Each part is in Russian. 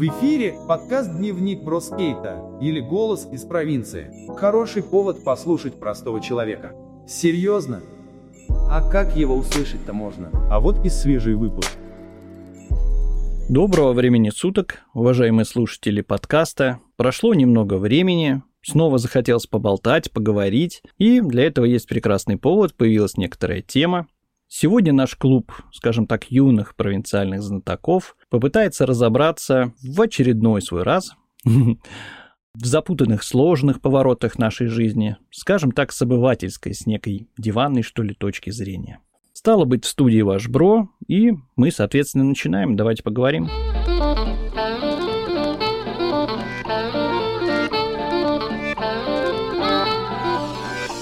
В эфире подкаст «Дневник Броскейта» или «Голос из провинции». Хороший повод послушать простого человека. Серьезно? А как его услышать-то можно? А вот и свежий выпуск. Доброго времени суток, уважаемые слушатели подкаста. Прошло немного времени, снова захотелось поболтать, поговорить, и для этого есть прекрасный повод, появилась некоторая тема. Сегодня наш клуб, скажем так, юных провинциальных знатоков попытается разобраться в очередной свой раз в запутанных, сложных поворотах нашей жизни, скажем так, с обывательской, с некой диванной, что ли, точки зрения. Стало быть, в студии ваш бро, и мы, соответственно, начинаем. Давайте поговорим.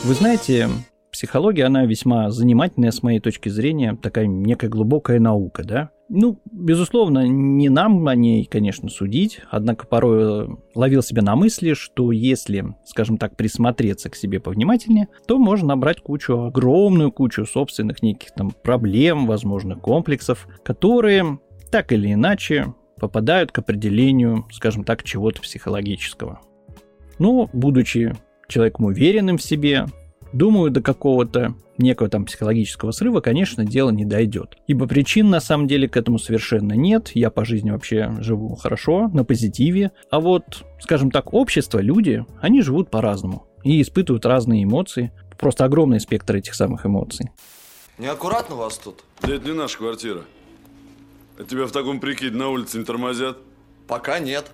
Вы знаете, психология, она весьма занимательная с моей точки зрения, такая некая глубокая наука, да? Ну, безусловно, не нам о ней, конечно, судить, однако порой ловил себя на мысли, что если, скажем так, присмотреться к себе повнимательнее, то можно набрать кучу, огромную кучу собственных неких там проблем, возможных комплексов, которые так или иначе попадают к определению, скажем так, чего-то психологического. Но, будучи человеком уверенным в себе, Думаю, до какого-то некого там психологического срыва, конечно, дело не дойдет. Ибо причин на самом деле к этому совершенно нет. Я по жизни вообще живу хорошо, на позитиве. А вот, скажем так, общество, люди, они живут по-разному и испытывают разные эмоции. Просто огромный спектр этих самых эмоций. Неаккуратно вас тут? Да это не наша квартира. А тебя в таком прикиде на улице не тормозят? Пока нет.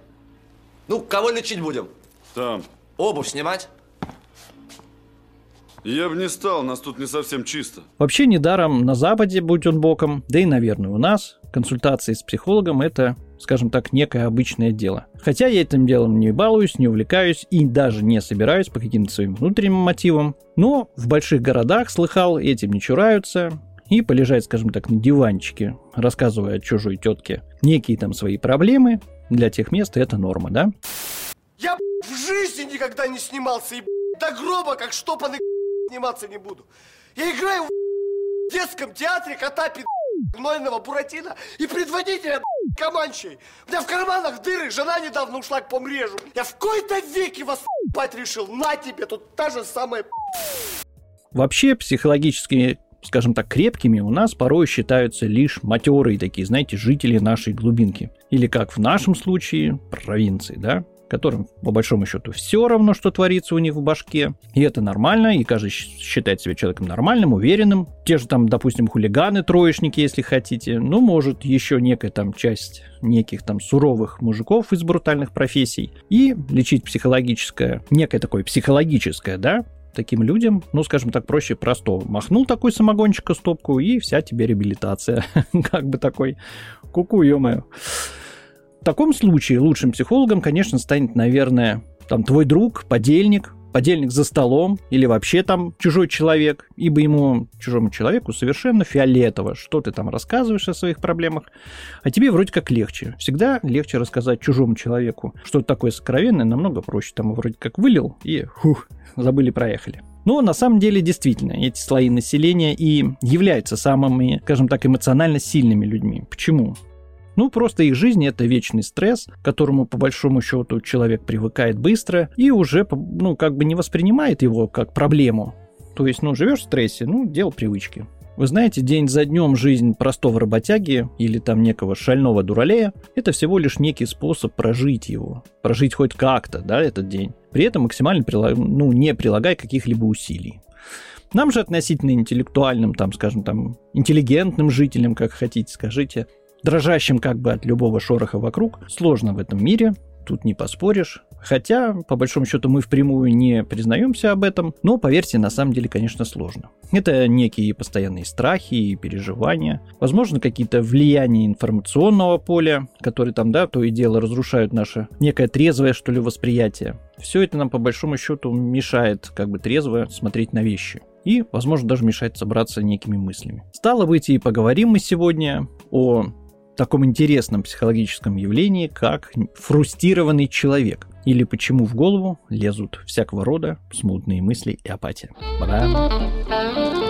Ну, кого лечить будем? Там. Обувь снимать? Я бы не стал, нас тут не совсем чисто. Вообще недаром на Западе, будь он боком, да и, наверное, у нас, консультации с психологом – это, скажем так, некое обычное дело. Хотя я этим делом не балуюсь, не увлекаюсь и даже не собираюсь по каким-то своим внутренним мотивам. Но в больших городах, слыхал, этим не чураются, и полежать, скажем так, на диванчике, рассказывая чужой тетке некие там свои проблемы, для тех мест это норма, да? Я в жизни никогда не снимался и до гроба, как штопанный сниматься не буду. Я играю в детском театре кота пи гнойного Буратино и предводителя Команчей. У меня в карманах дыры, жена недавно ушла к помрежу. Я в кои-то веке вас пать решил. На тебе, тут та же самая Вообще, психологически скажем так, крепкими у нас порой считаются лишь матерые такие, знаете, жители нашей глубинки. Или как в нашем случае, провинции, да? Которым, по большому счету, все равно, что творится у них в башке. И это нормально, и каждый считает себя человеком нормальным, уверенным. Те же там, допустим, хулиганы, троечники, если хотите. Ну, может, еще некая там часть неких там суровых мужиков из брутальных профессий. И лечить психологическое, некое такое психологическое, да, таким людям, ну, скажем так, проще простого. Махнул такой самогончик стопку, и вся тебе реабилитация. как бы такой, куку, ё-моё. В таком случае лучшим психологом, конечно, станет, наверное, там твой друг, подельник, подельник за столом или вообще там чужой человек, ибо ему, чужому человеку, совершенно фиолетово, что ты там рассказываешь о своих проблемах, а тебе вроде как легче. Всегда легче рассказать чужому человеку что-то такое сокровенное, намного проще. Там вроде как вылил и хух, забыли, проехали. Но на самом деле действительно эти слои населения и являются самыми, скажем так, эмоционально сильными людьми. Почему? Ну, просто их жизнь это вечный стресс, к которому, по большому счету, человек привыкает быстро и уже, ну, как бы не воспринимает его как проблему. То есть, ну, живешь в стрессе, ну, дело привычки. Вы знаете, день за днем жизнь простого работяги или там некого шального дуралея – это всего лишь некий способ прожить его. Прожить хоть как-то, да, этот день. При этом максимально прилаг... ну, не прилагая каких-либо усилий. Нам же относительно интеллектуальным, там, скажем, там, интеллигентным жителям, как хотите, скажите, дрожащим как бы от любого шороха вокруг. Сложно в этом мире, тут не поспоришь. Хотя, по большому счету, мы впрямую не признаемся об этом, но, поверьте, на самом деле, конечно, сложно. Это некие постоянные страхи и переживания, возможно, какие-то влияния информационного поля, которые там, да, то и дело разрушают наше некое трезвое, что ли, восприятие. Все это нам, по большому счету, мешает как бы трезво смотреть на вещи и, возможно, даже мешает собраться некими мыслями. Стало быть, и поговорим мы сегодня о таком интересном психологическом явлении, как фрустрированный человек. Или почему в голову лезут всякого рода смутные мысли и апатия. Бра.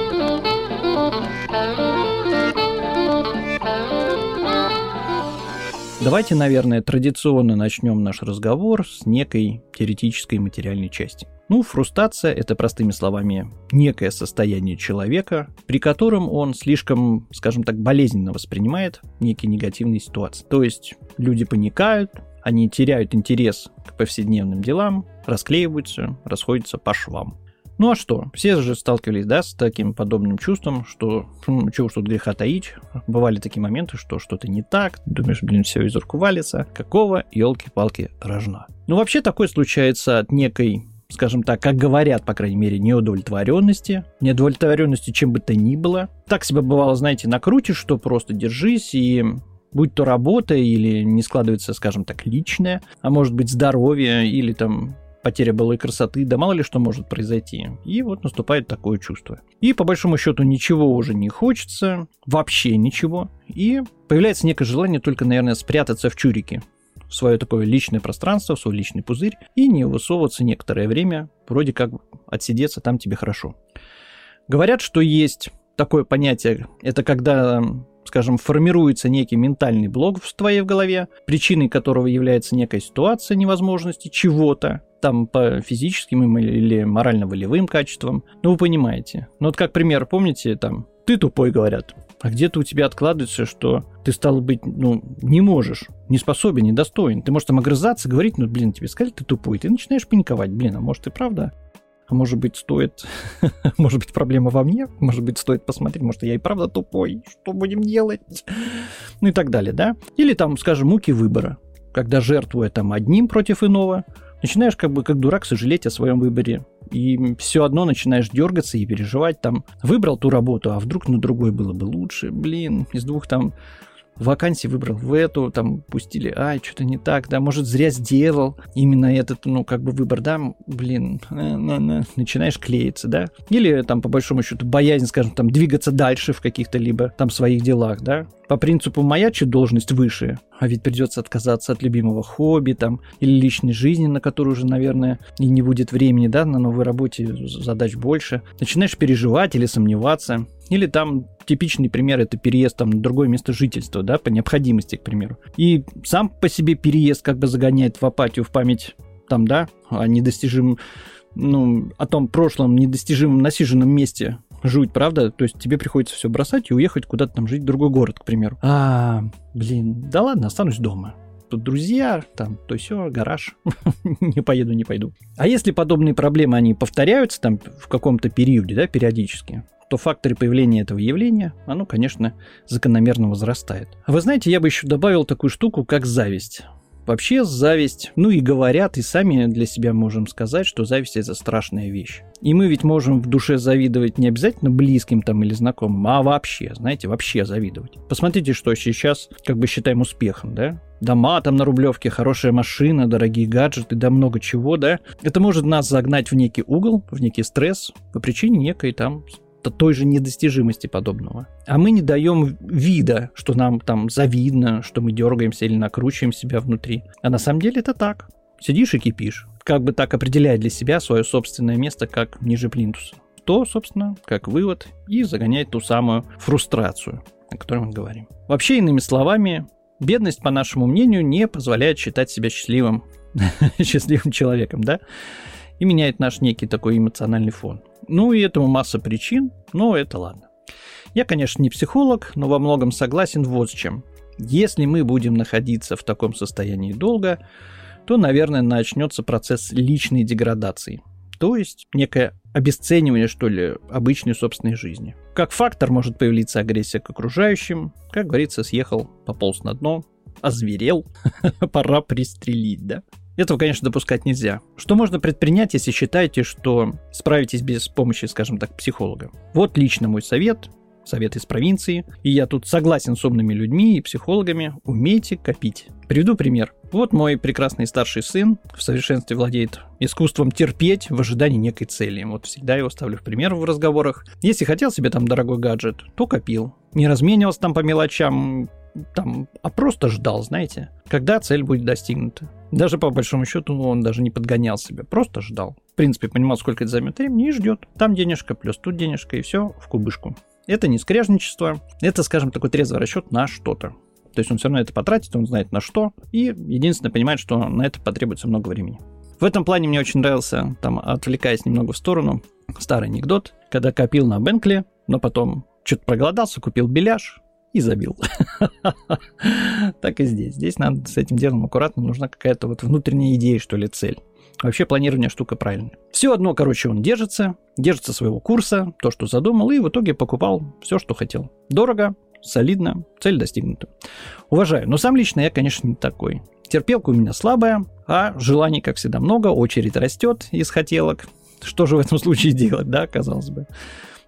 Давайте, наверное, традиционно начнем наш разговор с некой теоретической материальной части. Ну, фрустрация – это, простыми словами, некое состояние человека, при котором он слишком, скажем так, болезненно воспринимает некие негативные ситуации. То есть люди паникают, они теряют интерес к повседневным делам, расклеиваются, расходятся по швам. Ну а что? Все же сталкивались, да, с таким подобным чувством, что хм, чего тут греха таить. Бывали такие моменты, что что-то не так, думаешь, блин, все из рук валится. Какого, елки-палки, рожна? Ну вообще такое случается от некой скажем так, как говорят, по крайней мере, неудовлетворенности, неудовлетворенности чем бы то ни было. Так себя бывало, знаете, накрутишь, что просто держись и будь то работа или не складывается, скажем так, личное, а может быть здоровье или там потеря былой красоты, да мало ли что может произойти. И вот наступает такое чувство. И по большому счету ничего уже не хочется, вообще ничего. И появляется некое желание только, наверное, спрятаться в чурике, в свое такое личное пространство, в свой личный пузырь и не высовываться некоторое время, вроде как отсидеться там тебе хорошо. Говорят, что есть такое понятие, это когда скажем, формируется некий ментальный блок в твоей голове, причиной которого является некая ситуация невозможности чего-то, там по физическим или морально-волевым качествам. Ну, вы понимаете. Ну, вот как пример, помните, там, ты тупой, говорят. А где-то у тебя откладывается, что ты, стал быть, ну, не можешь, не способен, недостоин. Ты можешь там огрызаться, говорить, ну, блин, тебе сказали, ты тупой. Ты начинаешь паниковать. Блин, а может и правда? А может быть, стоит... может быть, проблема во мне? Может быть, стоит посмотреть, может, я и правда тупой? Что будем делать? Ну и так далее, да? Или там, скажем, муки выбора. Когда жертвуя там одним против иного, начинаешь как бы как дурак сожалеть о своем выборе. И все одно начинаешь дергаться и переживать там. Выбрал ту работу, а вдруг на другой было бы лучше. Блин, из двух там вакансий выбрал в эту, там пустили, ай, что-то не так, да, может, зря сделал именно этот, ну, как бы выбор, да, блин, начинаешь клеиться, да, или там, по большому счету, боязнь, скажем, там, двигаться дальше в каких-то либо там своих делах, да, по принципу чуть должность выше, а ведь придется отказаться от любимого хобби там или личной жизни, на которую уже, наверное, и не будет времени, да, на новой работе задач больше. Начинаешь переживать или сомневаться. Или там типичный пример это переезд там на другое место жительства, да, по необходимости, к примеру. И сам по себе переезд как бы загоняет в апатию, в память там, да, о недостижимом, ну, о том прошлом недостижимом насиженном месте, жуть, правда? То есть тебе приходится все бросать и уехать куда-то там жить в другой город, к примеру. А, блин, да ладно, останусь дома. Тут друзья, там, то все, гараж. не поеду, не пойду. А если подобные проблемы, они повторяются там в каком-то периоде, да, периодически, то факторы появления этого явления, оно, конечно, закономерно возрастает. Вы знаете, я бы еще добавил такую штуку, как зависть. Вообще зависть, ну и говорят, и сами для себя можем сказать, что зависть это страшная вещь. И мы ведь можем в душе завидовать не обязательно близким там или знакомым, а вообще, знаете, вообще завидовать. Посмотрите, что сейчас как бы считаем успехом, да? Дома там на Рублевке, хорошая машина, дорогие гаджеты, да много чего, да? Это может нас загнать в некий угол, в некий стресс по причине некой там той же недостижимости подобного. А мы не даем вида, что нам там завидно, что мы дергаемся или накручиваем себя внутри. А на самом деле это так. Сидишь и кипишь. Как бы так определяя для себя свое собственное место, как ниже плинтуса. То, собственно, как вывод, и загоняет ту самую фрустрацию, о которой мы говорим. Вообще, иными словами, бедность, по нашему мнению, не позволяет считать себя счастливым, счастливым человеком, да? И меняет наш некий такой эмоциональный фон. Ну и этому масса причин, но это ладно. Я, конечно, не психолог, но во многом согласен вот с чем. Если мы будем находиться в таком состоянии долго, то, наверное, начнется процесс личной деградации. То есть некое обесценивание, что ли, обычной собственной жизни. Как фактор может появиться агрессия к окружающим. Как говорится, съехал, пополз на дно, озверел, пора пристрелить, да? Этого, конечно, допускать нельзя. Что можно предпринять, если считаете, что справитесь без помощи, скажем так, психолога? Вот лично мой совет, совет из провинции, и я тут согласен с умными людьми и психологами, умейте копить. Приведу пример. Вот мой прекрасный старший сын в совершенстве владеет искусством терпеть в ожидании некой цели. Вот всегда его ставлю в пример в разговорах. Если хотел себе там дорогой гаджет, то копил. Не разменивался там по мелочам, там, а просто ждал, знаете, когда цель будет достигнута. Даже по большому счету он даже не подгонял себя, просто ждал. В принципе, понимал, сколько это займет времени и ждет. Там денежка плюс тут денежка и все в кубышку. Это не скряжничество, это, скажем, такой трезвый расчет на что-то. То есть он все равно это потратит, он знает на что, и единственное понимает, что на это потребуется много времени. В этом плане мне очень нравился, там, отвлекаясь немного в сторону, старый анекдот, когда копил на Бенкли, но потом что-то проголодался, купил беляш и забил. Так и здесь. Здесь надо с этим делом аккуратно, нужна какая-то вот внутренняя идея, что ли, цель. Вообще планирование штука правильная. Все одно, короче, он держится, держится своего курса, то, что задумал, и в итоге покупал все, что хотел. Дорого, солидно, цель достигнута. Уважаю, но сам лично я, конечно, не такой. Терпелка у меня слабая, а желаний, как всегда, много, очередь растет из хотелок. Что же в этом случае делать, да, казалось бы.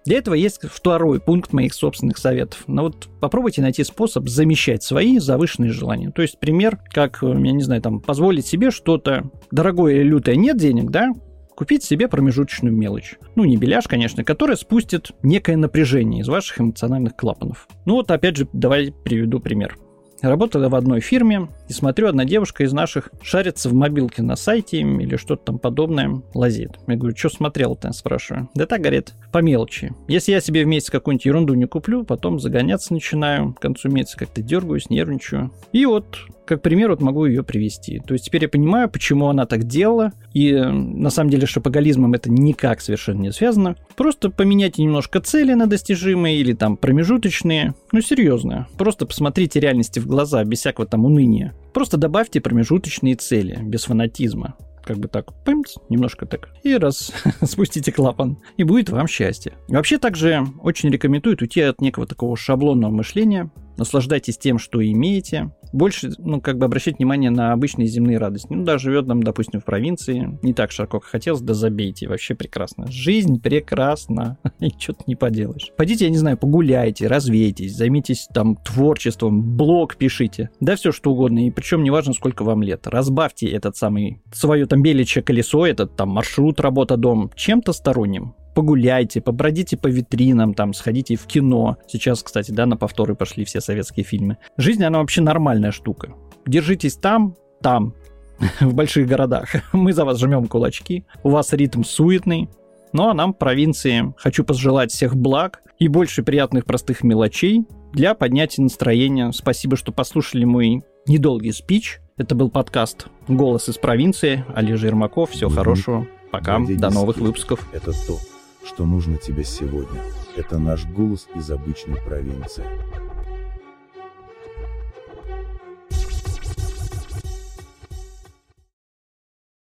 Для этого есть второй пункт моих собственных советов. Но вот попробуйте найти способ замещать свои завышенные желания. То есть пример, как, я не знаю, там, позволить себе что-то дорогое или лютое нет денег, да, купить себе промежуточную мелочь. Ну, не беляш, конечно, которая спустит некое напряжение из ваших эмоциональных клапанов. Ну вот, опять же, давай приведу пример. Работала в одной фирме, и смотрю, одна девушка из наших шарится в мобилке на сайте или что-то там подобное, лазит. Я говорю, что смотрел-то, спрашиваю. Да так, говорит, по мелочи. Если я себе в месяц какую-нибудь ерунду не куплю, потом загоняться начинаю, к концу месяца как-то дергаюсь, нервничаю. И вот как пример вот могу ее привести. То есть теперь я понимаю, почему она так делала, и на самом деле с шапоголизмом это никак совершенно не связано. Просто поменяйте немножко цели на достижимые или там промежуточные. Ну, серьезно. Просто посмотрите реальности в глаза, без всякого там уныния. Просто добавьте промежуточные цели, без фанатизма как бы так, пымц, немножко так, и раз, спустите клапан, и будет вам счастье. Вообще также очень рекомендую уйти от некого такого шаблонного мышления, наслаждайтесь тем, что имеете, больше, ну, как бы обращать внимание на обычные земные радости. Ну, да, живет нам, допустим, в провинции, не так широко, как хотелось, да забейте, вообще прекрасно. Жизнь прекрасна, и что-то не поделаешь. Пойдите, я не знаю, погуляйте, развейтесь, займитесь там творчеством, блог пишите, да все что угодно, и причем неважно, сколько вам лет. Разбавьте этот самый, свое там беличье колесо, этот там маршрут, работа, дом, чем-то сторонним погуляйте, побродите по витринам, там, сходите в кино. Сейчас, кстати, да, на повторы пошли все советские фильмы. Жизнь, она вообще нормальная штука. Держитесь там, там, в больших городах. Мы за вас жмем кулачки. У вас ритм суетный. Ну а нам, провинции, хочу пожелать всех благ и больше приятных простых мелочей для поднятия настроения. Спасибо, что послушали мой недолгий спич. Это был подкаст «Голос из провинции». Олежа Ермаков. Всего хорошего. Пока. До новых выпусков. Это то, что нужно тебе сегодня. Это наш голос из обычной провинции.